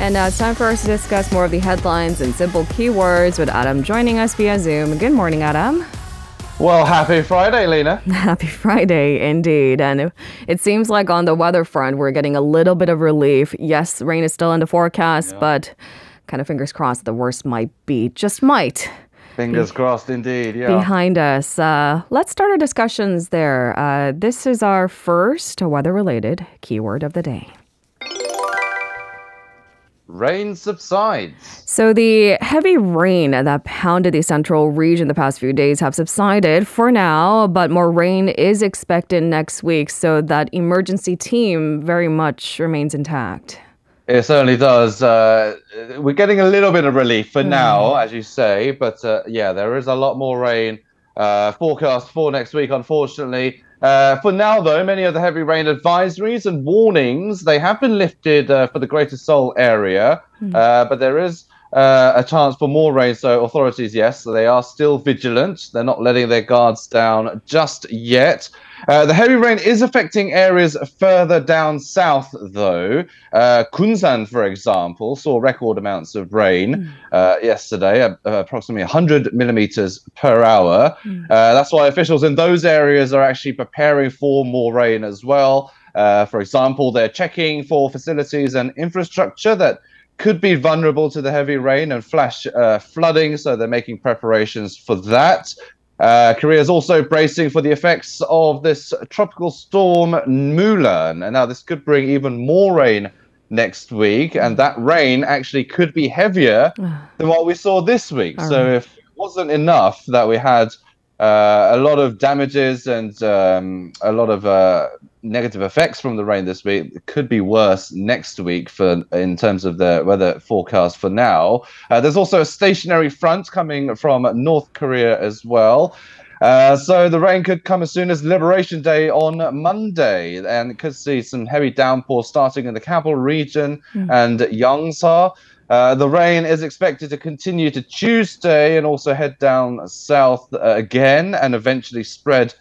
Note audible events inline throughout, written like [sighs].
And now it's time for us to discuss more of the headlines and simple keywords with Adam joining us via Zoom. Good morning, Adam. Well, happy Friday, Lena. [laughs] Happy Friday, indeed. And it seems like on the weather front, we're getting a little bit of relief. Yes, rain is still in the forecast, yeah. but kind of fingers crossed the worst might be, just might. Fingers crossed, indeed. Yeah. Behind us. Uh, let's start our discussions there. Uh, this is our first weather related keyword of the day rain subsides. So the heavy rain that pounded the central region the past few days have subsided for now, but more rain is expected next week, so that emergency team very much remains intact. It certainly does. Uh, we're getting a little bit of relief for mm. now, as you say, but uh, yeah, there is a lot more rain uh, forecast for next week, unfortunately. Uh, for now, though, many of the heavy rain advisories and warnings they have been lifted uh, for the Greater Seoul area, mm. uh, but there is uh, a chance for more rain. So authorities, yes, they are still vigilant. They're not letting their guards down just yet. Uh, the heavy rain is affecting areas further down south, though. Uh, Kunsan, for example, saw record amounts of rain mm. uh, yesterday, uh, approximately 100 millimeters per hour. Mm. that's why officials in those areas are actually preparing for more rain as well. Uh, for example, they're checking for facilities and infrastructure that could be vulnerable to the heavy rain and flash uh, flooding, so they're making preparations for that. Uh, Korea is also bracing for the effects of this tropical storm Mulan, and now this could bring even more rain next week, and that rain actually could be heavier [sighs] than what we saw this week. All so right. if it wasn't enough that we had uh, a lot of damages and um, a lot of uh, negative effects from the rain this week. It could be worse next week for in terms of the weather forecast for now. Uh, there's also a stationary front coming from North Korea as well. Uh, so the rain could come as soon as Liberation Day on Monday, and could see some heavy downpour starting in the capital region mm. and Yongsa. Uh, the rain is expected to continue to Tuesday and also head down south uh, again and eventually spread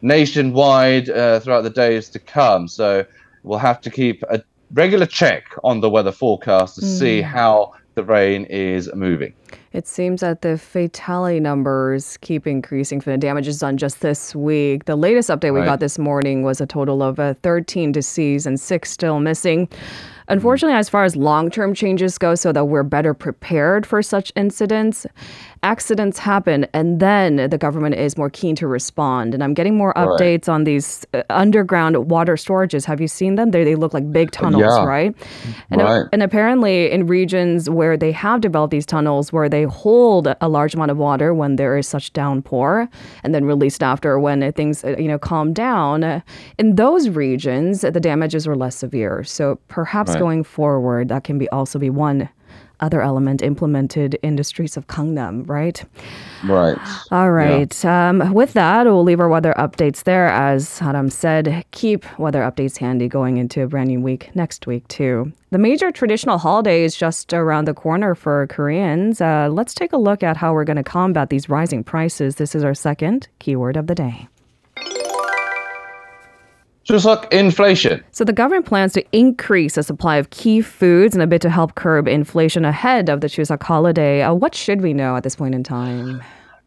nationwide uh, throughout the days to come. So we'll have to keep a regular check on the weather forecast to mm. see how the rain is moving. It seems that the fatality numbers keep increasing for the damages done just this week. The latest update we got this morning was a total of uh, 13 deceased and six still missing. Unfortunately, as far as long term changes go, so that we're better prepared for such incidents, accidents happen and then the government is more keen to respond. And I'm getting more updates right. on these uh, underground water storages. Have you seen them? They, they look like big tunnels, yeah. right? And, right. and apparently, in regions where they have developed these tunnels, where they hold a large amount of water when there is such downpour and then released after when things uh, you know calm down, in those regions, the damages were less severe. So perhaps right. going forward, that can be also be one other element implemented in the streets of Gangnam, right? Right. All right. Yeah. Um, with that, we'll leave our weather updates there. As Adam said, keep weather updates handy going into a brand new week next week, too. The major traditional holiday is just around the corner for Koreans. Uh, let's take a look at how we're going to combat these rising prices. This is our second keyword of the day. Chuseok inflation. So the government plans to increase the supply of key foods in a bid to help curb inflation ahead of the Chuseok holiday. Uh, what should we know at this point in time?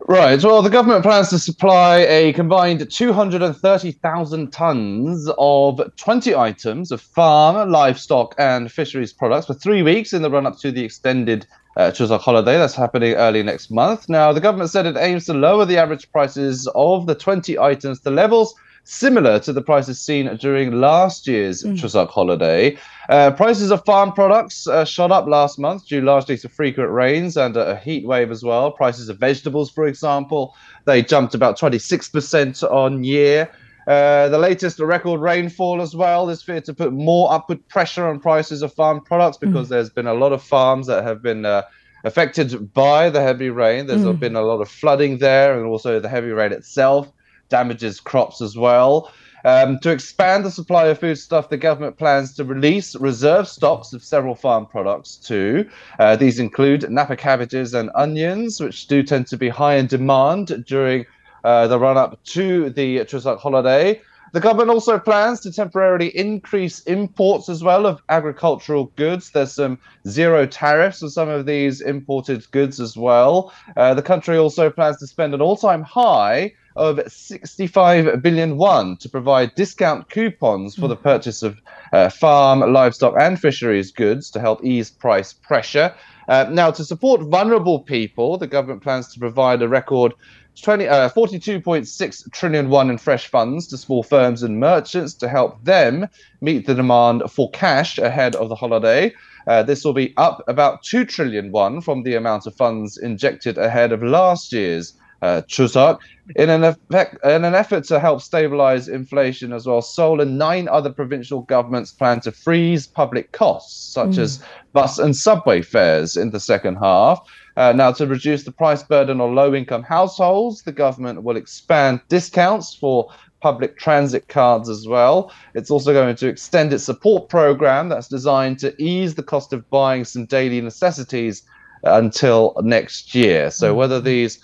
Right. Well, the government plans to supply a combined 230,000 tons of 20 items of farm, livestock, and fisheries products for three weeks in the run up to the extended uh, Chuseok holiday that's happening early next month. Now, the government said it aims to lower the average prices of the 20 items to levels similar to the prices seen during last year's mm. Chuseok holiday. Uh, prices of farm products uh, shot up last month due largely to frequent rains and a, heat wave as well. Prices of vegetables, for example, they jumped about 26% on year. Uh, the latest record rainfall as well is feared to put more upward pressure on prices of farm products because mm. there's been a lot of farms that have been uh, affected by the heavy rain. There's mm. been a lot of flooding there and also the heavy rain itself damages crops as well. Um, to expand the supply of foodstuff, the government plans to release reserve stocks of several farm products too. Uh, these include Napa cabbages and onions, which do tend to be high in demand during uh, the run up to the Chuseok holiday. The government also plans to temporarily increase imports as well of agricultural goods. There's some zero tariffs on some of these imported goods as well. Uh, the country also plans to spend an all time high of 65 billion won to provide discount coupons for the hmm. purchase of uh, farm, livestock, and fisheries goods to help ease price pressure. Uh, now, to support vulnerable people, the government plans to provide a record 20, uh, 42.6 trillion won in fresh funds to small firms and merchants to help them meet the demand for cash ahead of the holiday. Uh, this will be up about 2 trillion won from the amount of funds injected ahead of last year's uh, Chuseok. In an, effect, in an effort to help stabilize inflation as well, Seoul and nine other provincial governments plan to freeze public costs, such mm. as bus and subway fares, in the second half. Uh, now, to reduce the price burden on low income households, the government will expand discounts for public transit cards as well. It's also going to extend its support program that's designed to ease the cost of buying some daily necessities until next year. So, mm. whether these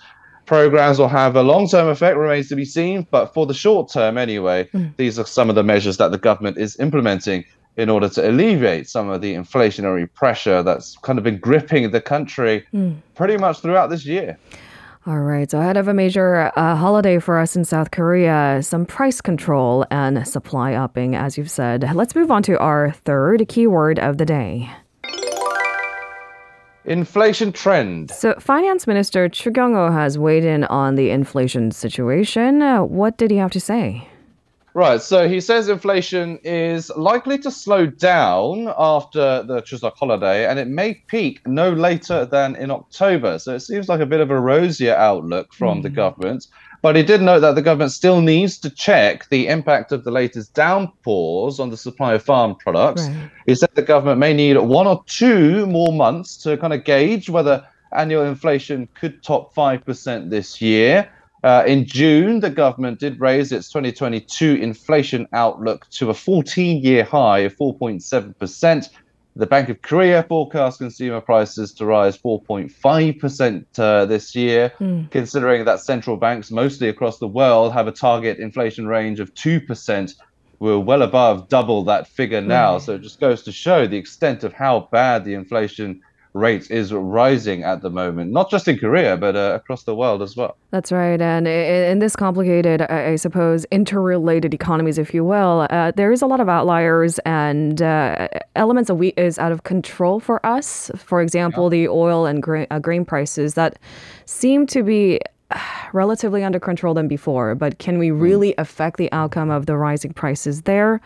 programs will have a long term effect remains to be seen, but for the short term anyway, mm. these are some of the measures that the government is implementing in order to alleviate some of the inflationary pressure that's kind of been gripping the country mm. pretty much throughout this year. All right, so ahead of a major uh, holiday for us in South Korea, some price control and supply upping, as you've said. Let's move on to our third keyword of the day. Inflation trend. So, Finance Minister Choo Kyung-ho has weighed in on the inflation situation. Uh, what did he have to say? Right, so he says inflation is likely to slow down after the Chuseok holiday, and it may peak no later than in October. So it seems like a bit of a rosier outlook from mm. the government. But he did note that the government still needs to check the impact of the latest downpours on the supply of farm products. Right. He said the government may need one or two more months to kind of gauge whether annual inflation could top 5% this year. Uh, in June, the government did raise its 2022 inflation outlook to a 14 year high of 4.7%. The Bank of Korea forecasts consumer prices to rise 4.5% uh, this year, mm. considering that central banks mostly across the world have a target inflation range of 2%. We're well above double that figure now. Mm. So it just goes to show the extent of how bad the inflation rate is rising at the moment, not just in Korea, but uh, across the world as well. That's right. And in this complicated, I suppose, interrelated economies, if you will, uh, there is a lot of outliers and uh, elements of wheat is out of control for us. For example, yeah. the oil and grain, uh, grain prices that seem to be relatively under control than before. But can we hmm. really mm. affect the outcome of the rising prices there?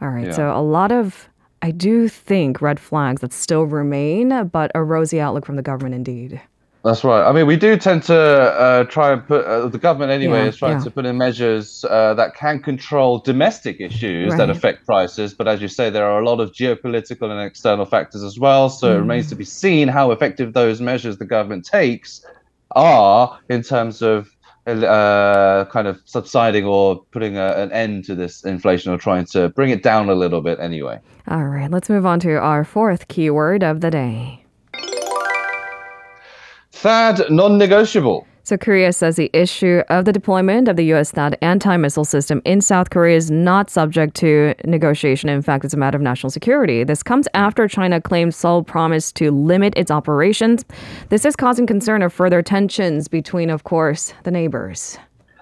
All right. Yeah. So a lot of I do think red flags that still remain, but a rosy outlook from the government indeed. That's right. I mean, we do tend to uh, try and put uh, the government anyway yeah, is trying yeah. to put in measures uh, that can control domestic issues right. that affect prices. But as you say, there are a lot of geopolitical and external factors as well. So mm. it remains to be seen how effective those measures the government takes are in terms of uh, kind of subsiding or putting a, an end to this inflation or trying to bring it down a little bit anyway. All right, let's move on to our fourth keyword of the day. THAAD non negotiable. So Korea says the issue of the deployment of the U.S. THAAD anti-missile system in South Korea is not subject to negotiation. In fact, it's a matter of national security. This comes after China claimed Seoul promised to limit its operations. This is causing concern of further tensions between, of course, the neighbors.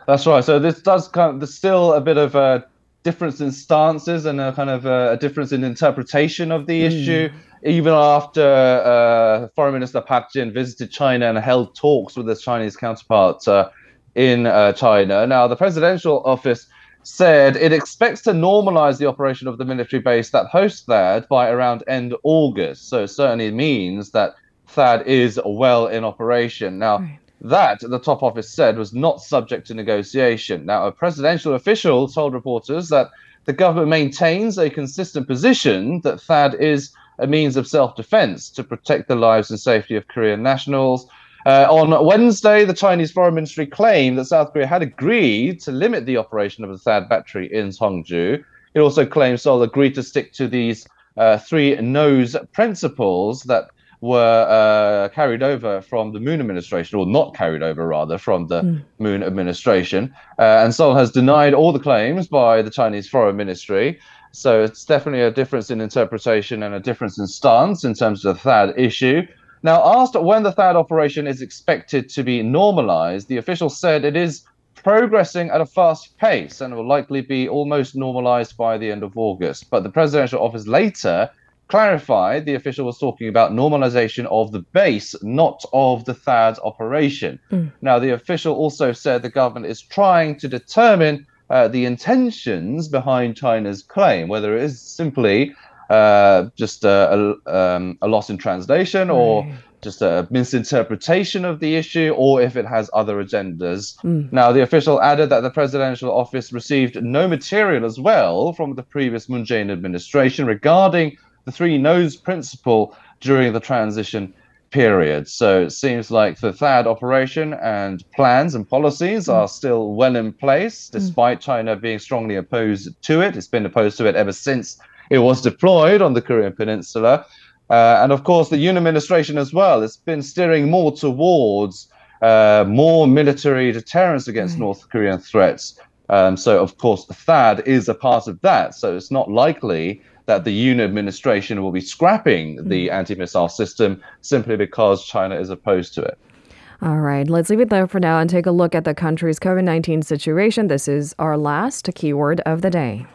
That's right. So this does kind of, there's still a bit of a difference in stances and a kind of a, a difference in interpretation of the mm. issue even after uh, Foreign Minister Park Jin visited China and held talks with his Chinese counterpart uh, in uh, China. Now, the presidential office said it expects to normalize the operation of the military base that hosts THAAD by around end August. So it certainly means that THAAD is well in operation. Now, right. That, the top office said, was not subject to negotiation. Now, a presidential official told reporters that the government maintains a consistent position that THAAD is a means of self defense to protect the lives and safety of Korean nationals. Uh, on Wednesday, the Chinese Foreign Ministry claimed that South Korea had agreed to limit the operation of the THAAD battery in Seongju. It also claims Seoul agreed to stick to these uh, three no's principles that were uh, carried over from the Moon administration, or not carried over rather from the mm. Moon administration. Uh, and Seoul has denied all the claims by the Chinese Foreign Ministry. So it's definitely a difference in interpretation and a difference in stance in terms of the THAAD issue. Now, asked when the THAAD operation is expected to be normalized, the official said it is progressing at a fast pace and will likely be almost normalized by the end of August. But the presidential office later clarified the official was talking about normalization of the base, not of the THAAD operation. Mm. Now, the official also said the government is trying to determine uh, the intentions behind China's claim, whether it is simply uh, just a, a, um, a, loss in translation or just a misinterpretation of the issue or if it has other agendas. Mm. Now, the official added that the presidential office received no material as well from the previous Moon Jae-in administration regarding the three no's principle during the transition period. So it seems like the THAAD operation and plans and policies mm. are still well in place, hmm. despite. China being strongly opposed to it. It's been opposed to it ever since it was deployed on the Korean Peninsula. Uh, and of course, the Yoon administration as well, it's been steering more towards uh, more military deterrence against mm. North Korean threats. Um, so, of course, THAAD is a part of that. So it's not likely that the Yoon administration will be scrapping the anti missile system simply because China is opposed to it. All right, let's leave it there for now and take a look at the country's COVID 19 situation. This is our last keyword of the day.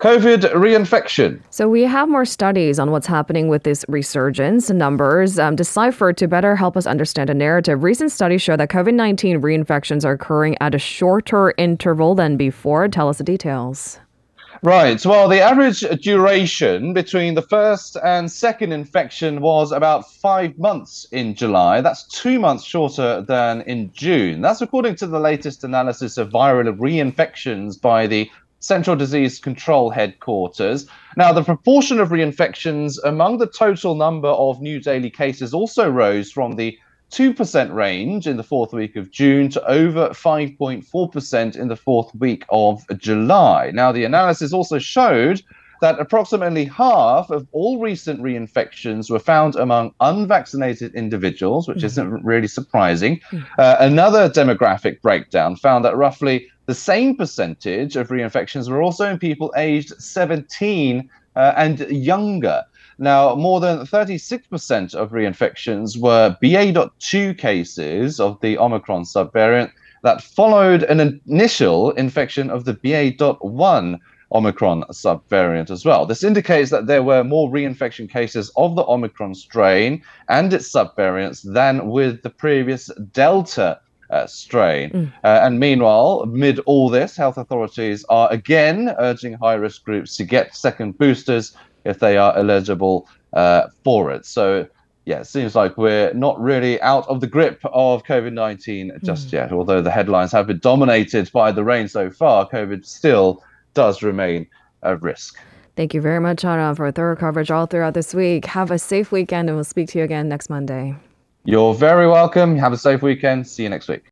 COVID reinfection. So, we have more studies on what's happening with this resurgence numbers um, deciphered to better help us understand a narrative. Recent studies show that COVID 19 reinfections are occurring at a shorter interval than before. Tell us the details. Right. Well, the average duration between the first and second infection was about five months in July. That's two months shorter than in June. That's according to the latest analysis of viral reinfections by the Central Disease Control Headquarters. Now, the proportion of reinfections among the total number of new daily cases also rose from the 2% range in the fourth week of June to over 5.4% in the fourth week of July. Now, the analysis also showed that approximately half of all recent reinfections were found among unvaccinated individuals, which mm-hmm. isn't really surprising. Mm. Uh, another demographic breakdown found that roughly the same percentage of reinfections were also in people aged 17 uh, and younger. Now, more than 36% of reinfections were BA.2 cases of the Omicron subvariant that followed an initial infection of the BA.1 Omicron subvariant as well. This indicates that there were more reinfection cases of the Omicron strain and its subvariants than with the previous Delta uh, strain. Mm. Uh, and meanwhile, amid all this, health authorities are again urging high risk groups to get second boosters if they are eligible uh, for it. So, yeah, it seems like we're not really out of the grip of COVID 19 just mm. yet. Although the headlines have been dominated by the rain so far, COVID still does remain a risk. Thank you very much, Anna, for thorough coverage all throughout this week. Have a safe weekend, and we'll speak to you again next Monday. You're very welcome. Have a safe weekend. See you next week.